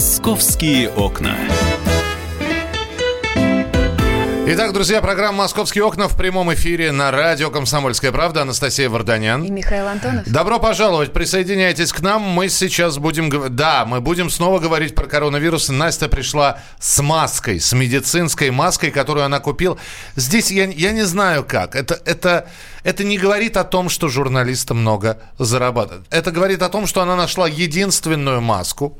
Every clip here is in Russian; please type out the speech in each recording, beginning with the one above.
Московские окна. Итак, друзья, программа «Московские окна» в прямом эфире на радио «Комсомольская правда». Анастасия Варданян. И Михаил Антонов. Добро пожаловать, присоединяйтесь к нам. Мы сейчас будем... Да, мы будем снова говорить про коронавирус. Настя пришла с маской, с медицинской маской, которую она купила. Здесь я, я не знаю как. Это, это, это не говорит о том, что журналисты много зарабатывают. Это говорит о том, что она нашла единственную маску,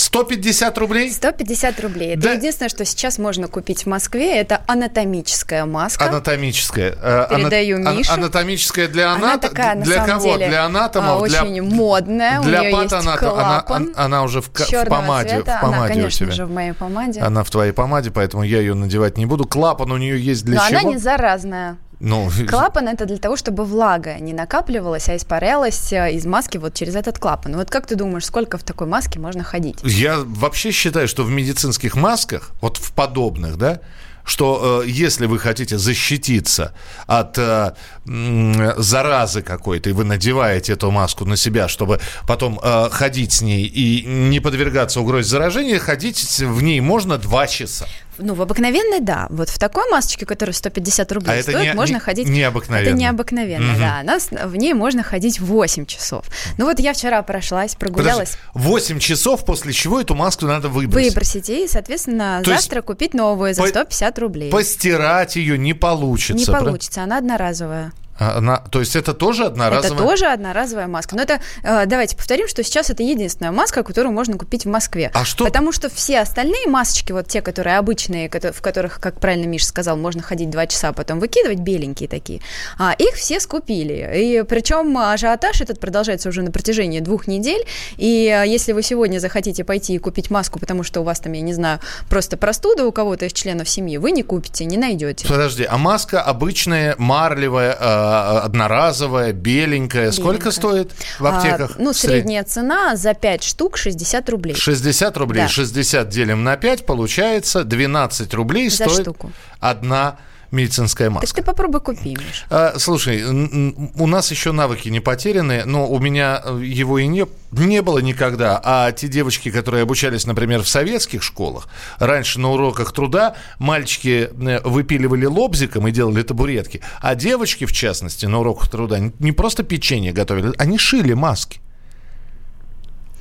150 рублей? 150 рублей. Это да. единственное, что сейчас можно купить в Москве. Это анатомическая маска. Анатомическая. Э, Передаю Ана- Мише. Анатомическая для анатомов. Она такая, на для самом кого? Деле, для анатомов? Очень для... модная. Для у нее есть клапан. Она, она уже в, в помаде. Цвета. В помаде она, конечно у тебя. же, в моей помаде. Она в твоей помаде, поэтому я ее надевать не буду. Клапан у нее есть для Но чего? она не заразная. Ну, клапан это для того, чтобы влага не накапливалась, а испарялась э, из маски вот через этот клапан. Вот как ты думаешь, сколько в такой маске можно ходить? Я вообще считаю, что в медицинских масках, вот в подобных, да, что э, если вы хотите защититься от э, э, заразы какой-то, и вы надеваете эту маску на себя, чтобы потом э, ходить с ней и не подвергаться угрозе заражения, ходить в ней можно два часа. Ну, в обыкновенной, да. Вот в такой масочке, которая 150 рублей а стоит, не, можно не, ходить... Необыкновенно. Это необыкновенно, угу. да. Она, в ней можно ходить 8 часов. Ну вот я вчера прошлась, прогулялась. Подожди, 8 часов, после чего эту маску надо выбросить? Выбросить и, соответственно, То завтра купить новую за 150 рублей. Постирать ее не получится. Не получится, она одноразовая. Она, то есть это тоже одноразовая? Это тоже одноразовая маска. Но это, э, давайте повторим, что сейчас это единственная маска, которую можно купить в Москве. А что? Потому что все остальные масочки, вот те, которые обычные, в которых, как правильно Миша сказал, можно ходить два часа, а потом выкидывать, беленькие такие, а, их все скупили. И причем ажиотаж этот продолжается уже на протяжении двух недель. И э, если вы сегодня захотите пойти и купить маску, потому что у вас там, я не знаю, просто простуда у кого-то из членов семьи, вы не купите, не найдете. Подожди, а маска обычная, марлевая, э, одноразовая, беленькая. беленькая. Сколько стоит в аптеках? А, ну, средняя цена за 5 штук 60 рублей. 60 рублей. Да. 60 делим на 5, получается 12 рублей за стоит штуку. одна медицинская маска. Так ты попробуй купи, Миш. А, слушай, у нас еще навыки не потеряны, но у меня э, его и не, не было никогда. А те девочки, которые обучались, например, в советских школах, раньше на уроках труда мальчики э, выпиливали лобзиком и делали табуретки, а девочки, в частности, на уроках труда не просто печенье готовили, они шили маски.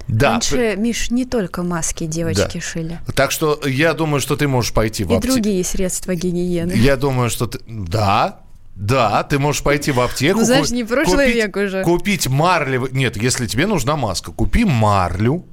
Да. Раньше, Миш, не только маски девочки да. шили. Так что я думаю, что ты можешь пойти в аптеку. И другие средства гигиены. Я думаю, что ты... Да, да, ты можешь пойти в аптеку. Ну, знаешь, не прошлый купить, век уже. Купить марлевый... Нет, если тебе нужна маска, купи марлю,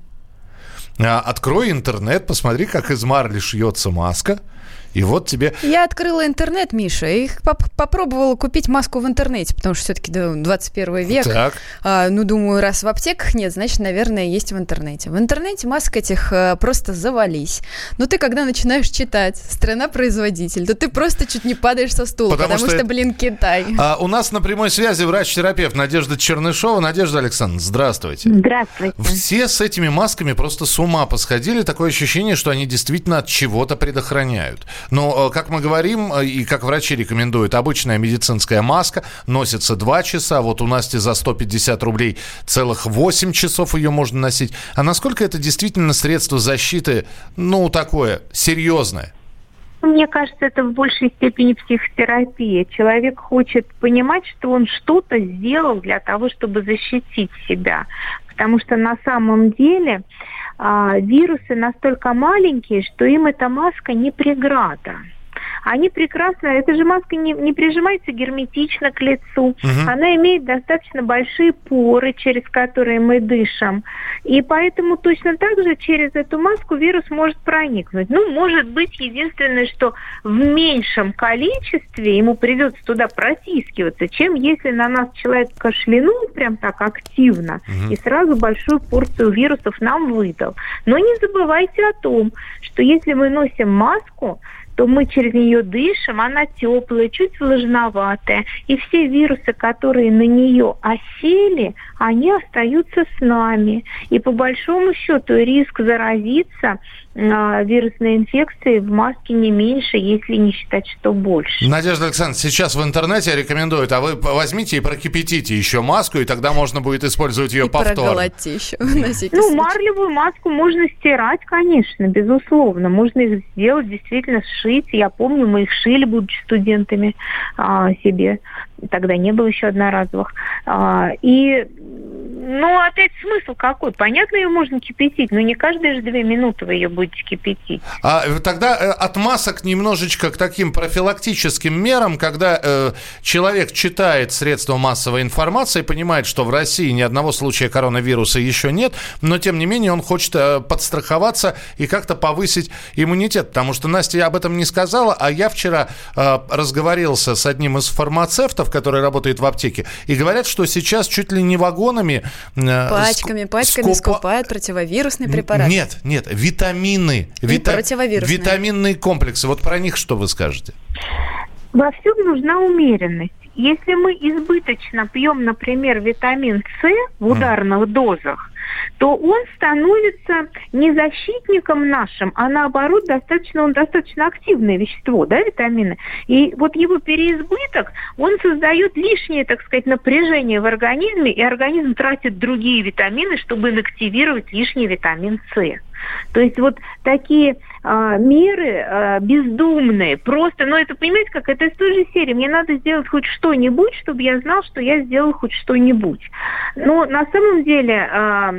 а, открой интернет, посмотри, как из марли шьется маска – и вот тебе... Я открыла интернет, Миша, и поп попробовала купить маску в интернете, потому что все-таки да, 21 век. Так. А, ну, думаю, раз в аптеках нет, значит, наверное, есть в интернете. В интернете маск этих а, просто завались. Но ты, когда начинаешь читать «Страна-производитель», то ты просто чуть не падаешь со стула, потому, потому что, что, блин, Китай. А, у нас на прямой связи врач-терапевт Надежда Чернышова. Надежда Александровна, здравствуйте. Здравствуйте. Все с этими масками просто с ума посходили. Такое ощущение, что они действительно от чего-то предохраняют. Но, э, как мы говорим, э, и как врачи рекомендуют, обычная медицинская маска носится 2 часа. Вот у Насти за 150 рублей целых 8 часов ее можно носить. А насколько это действительно средство защиты, ну, такое, серьезное? Мне кажется, это в большей степени психотерапия. Человек хочет понимать, что он что-то сделал для того, чтобы защитить себя. Потому что на самом деле а, вирусы настолько маленькие, что им эта маска не преграда они прекрасно, эта же маска не, не прижимается герметично к лицу, угу. она имеет достаточно большие поры, через которые мы дышим, и поэтому точно так же через эту маску вирус может проникнуть. Ну, может быть, единственное, что в меньшем количестве ему придется туда протискиваться, чем если на нас человек кашлянул прям так активно угу. и сразу большую порцию вирусов нам выдал. Но не забывайте о том, что если мы носим маску, то мы через нее дышим, она теплая, чуть влажноватая. И все вирусы, которые на нее осели, они остаются с нами. И по большому счету риск заразиться вирусной инфекции в маске не меньше, если не считать, что больше. Надежда Александровна, сейчас в интернете рекомендуют, а вы возьмите и прокипятите еще маску, и тогда можно будет использовать ее и повторно. еще, Ну, марлевую маску можно стирать, конечно, безусловно. Можно их сделать, действительно сшить. Я помню, мы их шили, будучи студентами а, себе. Тогда не было еще одноразовых. А, и ну, опять смысл какой? Понятно, ее можно кипятить, но не каждые же две минуты вы ее будете кипятить. А тогда э, от масок немножечко к таким профилактическим мерам, когда э, человек читает средства массовой информации, понимает, что в России ни одного случая коронавируса еще нет, но тем не менее он хочет э, подстраховаться и как-то повысить иммунитет, потому что Настя об этом не сказала, а я вчера э, разговорился с одним из фармацевтов, который работает в аптеке, и говорят, что сейчас чуть ли не вагонами Э, пачками, пачками скупа... скупают противовирусный препарат. Нет, нет, витамины. Вита... Противовирусные. Витаминные комплексы. Вот про них что вы скажете? Во всем нужна умеренность. Если мы избыточно пьем, например, витамин С в ударных mm. дозах, то он становится не защитником нашим, а наоборот достаточно, он достаточно активное вещество, да, витамины. И вот его переизбыток, он создает лишнее, так сказать, напряжение в организме, и организм тратит другие витамины, чтобы инактивировать лишний витамин С. То есть вот такие а, меры а, бездумные, просто, ну это, понимаете, как это из той же серии, мне надо сделать хоть что-нибудь, чтобы я знал, что я сделал хоть что-нибудь. Но на самом деле а,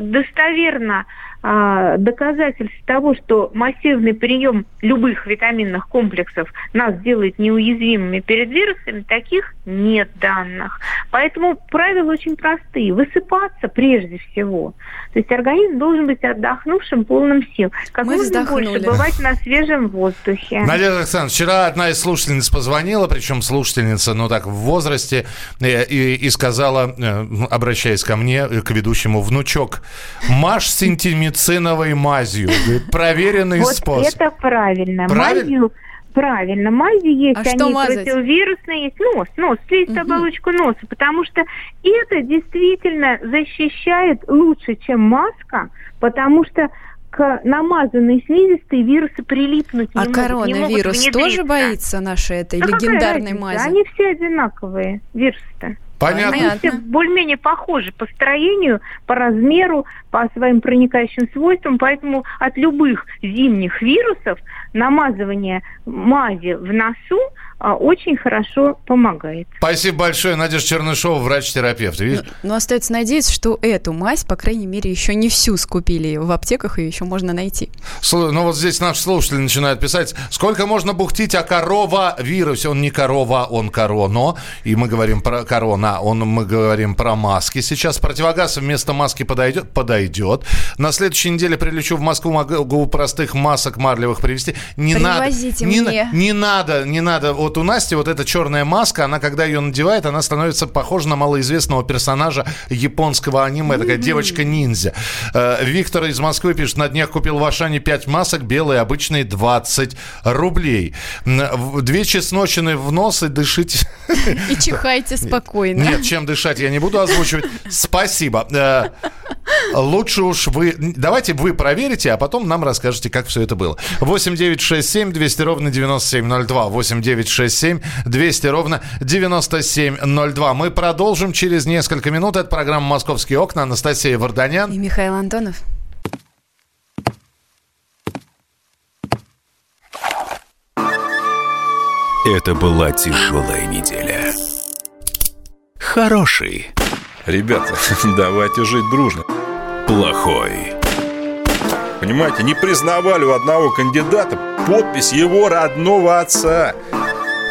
достоверно а, доказательств того, что массивный прием любых витаминных комплексов нас делает неуязвимыми перед вирусами, таких нет данных. Поэтому правила очень простые. Высыпаться прежде всего. То есть организм должен быть отдохнувшим, полным сил. Как Мы можно вздохнули. больше бывать на свежем воздухе. Надежда Александровна, вчера одна из слушательниц позвонила, причем слушательница, ну так, в возрасте, и, э, и, и сказала, э, обращаясь ко мне, к ведущему, внучок, Маш сантиметр циновой мазью. Проверенный вот способ. это правильно. Правильно? Мазью Правильно, мази есть, а они противовирусные есть, нос, нос, угу. оболочку носа, потому что это действительно защищает лучше, чем маска, потому что к намазанной слизистой вирусы прилипнуть не а могут. А коронавирус не тоже боится нашей этой а легендарной мази? Они все одинаковые, вирусы-то. Понятно. Они все более-менее похожи по строению, по размеру, по своим проникающим свойствам, поэтому от любых зимних вирусов намазывание мази в носу очень хорошо помогает. Спасибо большое, Надежда Чернышова, врач-терапевт. Видишь? Но, ну, но остается надеяться, что эту мазь, по крайней мере, еще не всю скупили в аптеках, и еще можно найти. Слушай, ну вот здесь наш слушатель начинает писать, сколько можно бухтить о корова-вирусе? Он не корова, он короно. И мы говорим про корона, он, мы говорим про маски. Сейчас противогаз вместо маски подойдет? Подойдет. На следующей неделе прилечу в Москву, могу простых масок марлевых привезти. Не Привозите надо, мне. Не, не надо, не надо вот у Насти вот эта черная маска, она когда ее надевает, она становится похожа на малоизвестного персонажа японского аниме, такая девочка-ниндзя. Э, Виктор из Москвы пишет, на днях купил в Ашане 5 масок, белые, обычные 20 рублей. Две чесночины в нос и дышите. И чихайте спокойно. Нет, чем дышать я не буду озвучивать. Спасибо. Э, лучше уж вы... Давайте вы проверите, а потом нам расскажете, как все это было. 8 9 6 7 200 ровно 9702. 8 9 967 200 ровно 9702. Мы продолжим через несколько минут. Это программа «Московские окна». Анастасия Варданян. И Михаил Антонов. Это была тяжелая неделя. Хороший. Ребята, давайте жить дружно. Плохой. Понимаете, не признавали у одного кандидата подпись его родного отца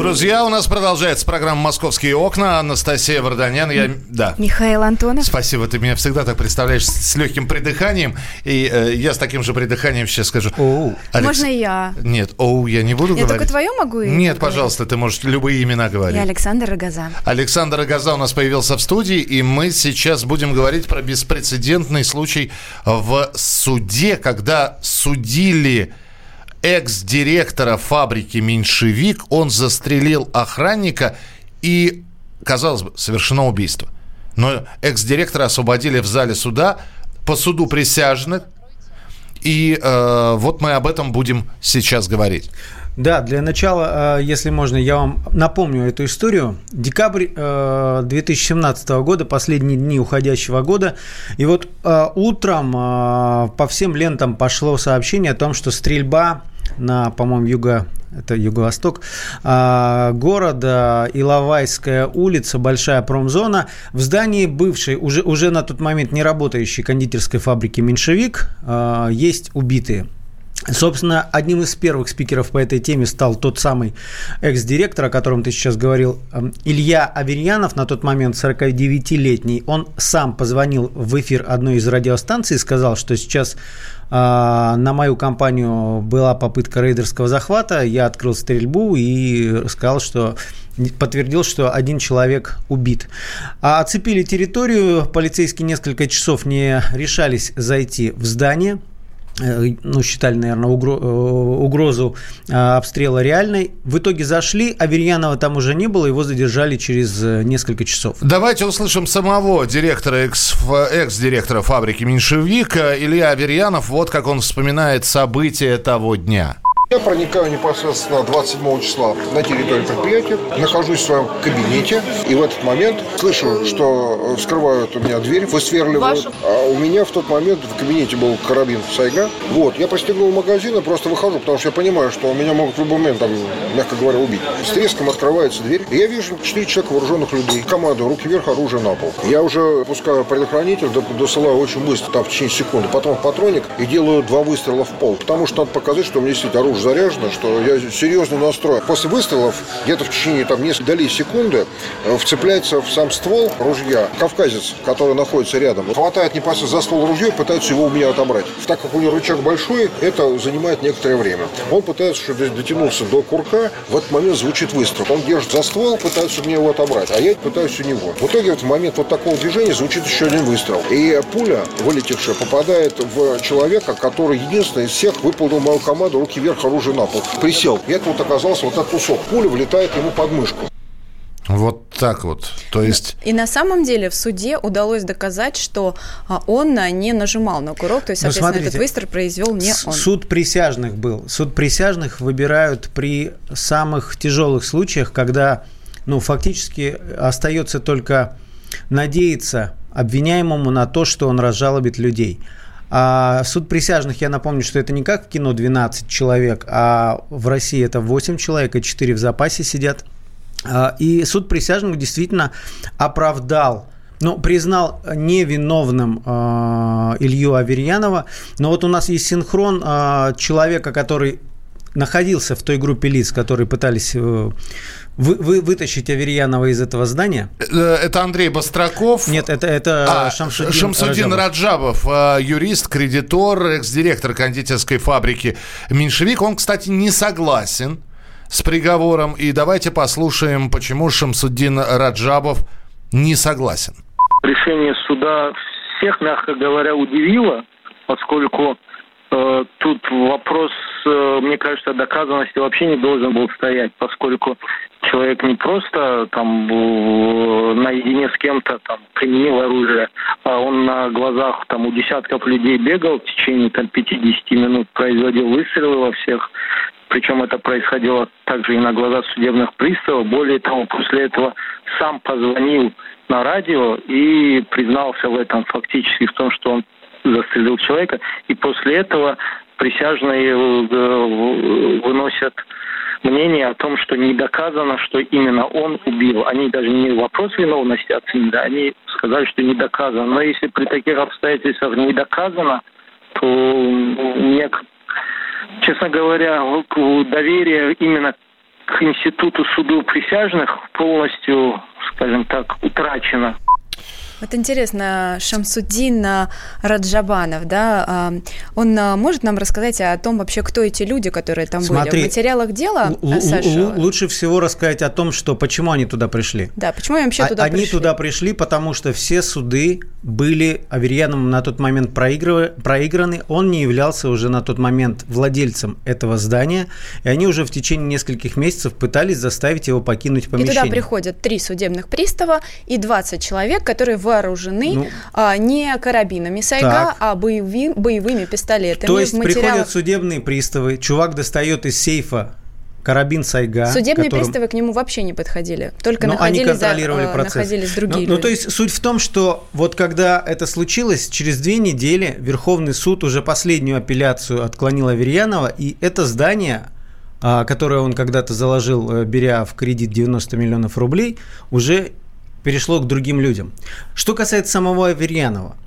Друзья, у нас продолжается программа «Московские окна». Анастасия Варданян. Я... Да. Михаил Антонов. Спасибо, ты меня всегда так представляешь с легким придыханием. И э, я с таким же придыханием сейчас скажу. Оу. Алекс... Можно я? Нет, оу, я не буду я говорить. Я только твое могу? Нет, пожалуйста, ты можешь любые имена говорить. Я Александр Рогоза. Александр Рогоза у нас появился в студии, и мы сейчас будем говорить про беспрецедентный случай в суде, когда судили экс-директора фабрики «Меньшевик». Он застрелил охранника и, казалось бы, совершено убийство. Но экс-директора освободили в зале суда по суду присяжных. И э, вот мы об этом будем сейчас говорить. Да, для начала, э, если можно, я вам напомню эту историю. Декабрь 2017 э, года, последние дни уходящего года. И вот э, утром по всем лентам пошло сообщение о том, что стрельба на, по-моему, юго, это юго-восток а, города, Иловайская улица, большая промзона. В здании бывшей, уже, уже на тот момент не работающей кондитерской фабрики «Меньшевик» а, есть убитые. Собственно, одним из первых спикеров по этой теме стал тот самый экс-директор, о котором ты сейчас говорил, эм, Илья Аверьянов, на тот момент 49-летний. Он сам позвонил в эфир одной из радиостанций и сказал, что сейчас на мою компанию была попытка рейдерского захвата, я открыл стрельбу и сказал, что подтвердил, что один человек убит. А оцепили территорию, полицейские несколько часов не решались зайти в здание – ну, считали, наверное, э, угрозу э, обстрела реальной. В итоге зашли, Аверьянова там уже не было, его задержали через несколько часов. Давайте услышим самого директора, экс-директора фабрики «Меньшевик» Илья Аверьянов. Вот как он вспоминает события того дня. Я проникаю непосредственно 27 числа на территорию предприятия, нахожусь в своем кабинете, и в этот момент слышу, что вскрывают у меня дверь, высверливают. А у меня в тот момент в кабинете был карабин Сайга. Вот, я пристегнул магазин и просто выхожу, потому что я понимаю, что меня могут в любой момент, там, мягко говоря, убить. С треском открывается дверь, и я вижу четыре человека вооруженных людей. Команда, руки вверх, оружие на пол. Я уже пускаю предохранитель, досылаю очень быстро, там, в течение секунды, потом в патроник и делаю два выстрела в пол, потому что надо показать, что у меня действительно оружие заряжено, что я серьезно настроен. После выстрелов, где-то в течение там нескольких долей секунды, э, вцепляется в сам ствол ружья кавказец, который находится рядом, хватает непосредственно за ствол ружья и пытается его у меня отобрать. Так как у него рычаг большой, это занимает некоторое время. Он пытается что дотянуться до курка, в этот момент звучит выстрел. Он держит за ствол, пытается у меня его отобрать, а я пытаюсь у него. В итоге в момент вот такого движения звучит еще один выстрел. И пуля, вылетевшая, попадает в человека, который единственный из всех выполнил мою команду руки вверх, оружие на пол. Присел. И это вот оказался вот этот кусок. Пуля влетает ему под мышку. Вот так вот. То есть... И на самом деле в суде удалось доказать, что а, он не нажимал на курок, то есть, ну, соответственно, смотрите, этот выстрел произвел не он. Суд присяжных был. Суд присяжных выбирают при самых тяжелых случаях, когда ну, фактически остается только надеяться обвиняемому на то, что он разжалобит людей. А суд присяжных, я напомню, что это не как в кино 12 человек, а в России это 8 человек, и 4 в запасе сидят. А, и суд присяжных действительно оправдал ну, признал невиновным э, Илью Аверьянова. Но вот у нас есть синхрон э, человека, который находился в той группе лиц, которые пытались э, вы, вы вытащить Аверьянова из этого здания? Э, это Андрей Бастраков. Нет, это, это а, Шамсудин, Шамсудин Раджабов. Раджабов, юрист, кредитор, экс-директор кондитерской фабрики «Меньшевик». Он, кстати, не согласен с приговором. И давайте послушаем, почему Шамсудин Раджабов не согласен. Решение суда всех, мягко говоря, удивило, поскольку э, тут вопрос, э, мне кажется, доказанности вообще не должен был стоять, поскольку человек не просто там наедине с кем-то там применил оружие, а он на глазах там у десятков людей бегал в течение там 50 минут, производил выстрелы во всех. Причем это происходило также и на глазах судебных приставов. Более того, после этого сам позвонил на радио и признался в этом фактически в том, что он застрелил человека. И после этого присяжные э, выносят мнение о том, что не доказано, что именно он убил. Они даже не вопрос виновности оценили, они сказали, что не доказано. Но если при таких обстоятельствах не доказано, то мне, честно говоря, доверие именно к институту суду присяжных полностью, скажем так, утрачена. Вот интересно, Шамсуддин Раджабанов, да, а, он а, может нам рассказать о том вообще, кто эти люди, которые там Смотри, были? В материалах дела, Саша? Лучше всего рассказать о том, что почему они туда пришли. Да, почему они вообще туда они пришли? Они туда пришли, потому что все суды были Аверьяном на тот момент проиграны. Он не являлся уже на тот момент владельцем этого здания, и они уже в течение нескольких месяцев пытались заставить его покинуть помещение. И туда приходят три судебных пристава и 20 человек, которые в вооружены ну, а, не карабинами Сайга, так. а боеви, боевыми пистолетами. То есть материалах... приходят судебные приставы, чувак достает из сейфа карабин Сайга. Судебные которым... приставы к нему вообще не подходили, только Но находились, они контролировали за, процесс. находились другие ну, ну, то есть суть в том, что вот когда это случилось, через две недели Верховный суд уже последнюю апелляцию отклонил Аверьянова, и это здание а, которое он когда-то заложил, э, беря в кредит 90 миллионов рублей, уже перешло к другим людям. Что касается самого Аверьянова –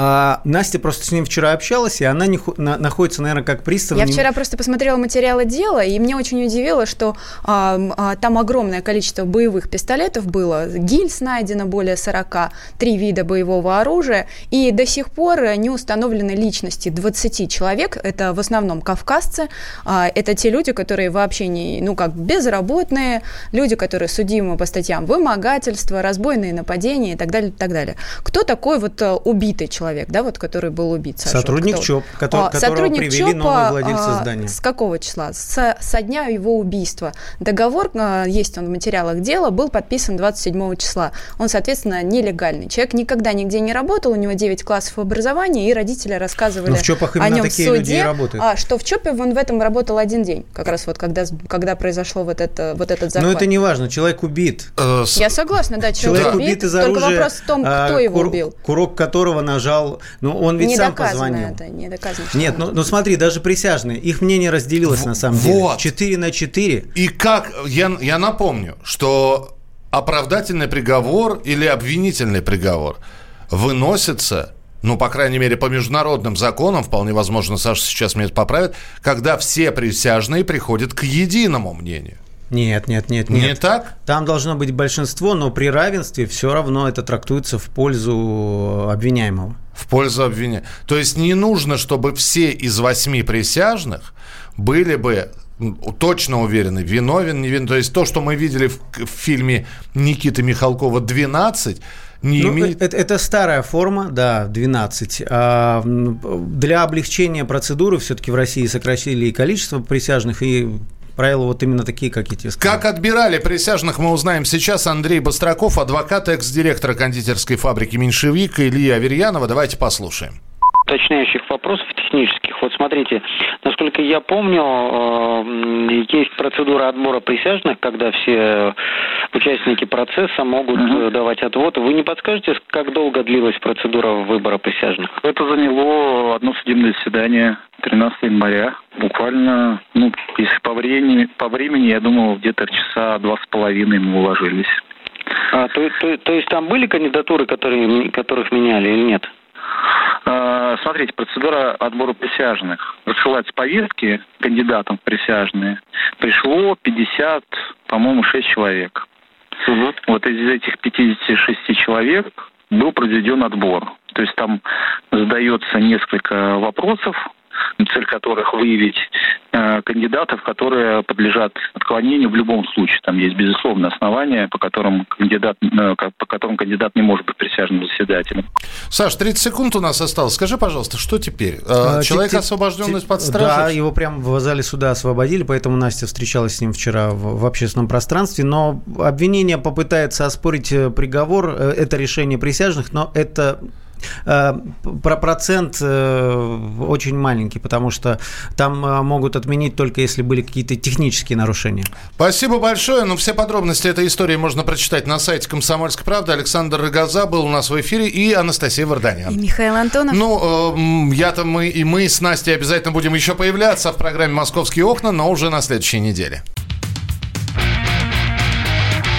а, Настя просто с ним вчера общалась, и она не, на, находится, наверное, как пристав. Я вчера просто посмотрела материалы дела, и мне очень удивило, что а, а, там огромное количество боевых пистолетов было. Гильз найдено более 40, три вида боевого оружия, и до сих пор не установлены личности 20 человек. Это в основном кавказцы. А, это те люди, которые вообще не, ну как, безработные, люди, которые судимы по статьям вымогательства, разбойные нападения и так далее, и так далее. Кто такой вот а, убитый человек? Человек, да, вот который был убит. Саша, сотрудник кто? ЧОП, который, а, которого сотрудник привели ЧОПа, новые владельцы а, здания. С какого числа? С, со дня его убийства. Договор, а, есть он в материалах дела, был подписан 27 числа. Он, соответственно, нелегальный. Человек никогда нигде не работал, у него 9 классов образования, и родители рассказывали Но в ЧОПах о нем такие в суде, люди работают. А, что в ЧОПе он в этом работал один день, как раз вот когда, когда произошло вот, это, вот этот захват. Но это не важно, человек убит. Э, Я согласна, да, человек, человек убит, убит из оружия, только вопрос в том, кто а, его убил. Курок которого нажал, ну, он ведь не сам позвонил. Это, не доказано. Нет, ну, ну смотри, даже присяжные, их мнение разделилось в, на самом деле. Вот. 4 на 4. И как, я, я напомню, что оправдательный приговор или обвинительный приговор выносится ну, по крайней мере, по международным законам, вполне возможно, Саша сейчас меня это поправит, когда все присяжные приходят к единому мнению. Нет, нет, нет, нет. Не так? Там должно быть большинство, но при равенстве все равно это трактуется в пользу обвиняемого. В пользу обвиняемого. То есть не нужно, чтобы все из восьми присяжных были бы точно уверены, виновен, не виновен. То есть то, что мы видели в, в фильме Никиты Михалкова «12», не ну, имеет... это, это старая форма, да, 12. А для облегчения процедуры все-таки в России сократили и количество присяжных, и правила вот именно такие, как эти. Как отбирали присяжных, мы узнаем сейчас. Андрей Бастраков, адвокат, экс-директора кондитерской фабрики «Меньшевик» Илья Аверьянова. Давайте послушаем уточняющих вопросов технических. Вот смотрите, насколько я помню, э, есть процедура отбора присяжных, когда все участники процесса могут угу. давать отводы. Вы не подскажете, как долго длилась процедура выбора присяжных? Это заняло одно судебное заседание 13 января. Буквально, ну, если по времени, по времени, я думал, где-то часа два с половиной мы уложились. А, то, то, то есть там были кандидатуры, которые, которых меняли или нет? А, смотрите, процедура отбора присяжных. Рассылаются повестки кандидатам в присяжные. Пришло 50, по-моему, 6 человек. Угу. Вот из этих 56 человек был произведен отбор. То есть там задается несколько вопросов, цель которых выявить э, кандидатов, которые подлежат отклонению в любом случае. Там есть безусловное основание, по которым кандидат, э, по которым кандидат не может быть присяжным заседателем. Саш, 30 секунд у нас осталось. Скажи, пожалуйста, что теперь? Э, человек освобожден из-под стражи? Да, его прямо в зале суда освободили, поэтому Настя встречалась с ним вчера в, в общественном пространстве, но обвинение попытается оспорить э, приговор, это решение присяжных, но это Э, про процент э, очень маленький, потому что там э, могут отменить только если были какие-то технические нарушения. Спасибо большое. Ну, все подробности этой истории можно прочитать на сайте «Комсомольской правды». Александр Рогоза был у нас в эфире и Анастасия Варданян. И Михаил Антонов. Ну, я-то мы и мы с Настей обязательно будем еще появляться в программе «Московские окна», но уже на следующей неделе.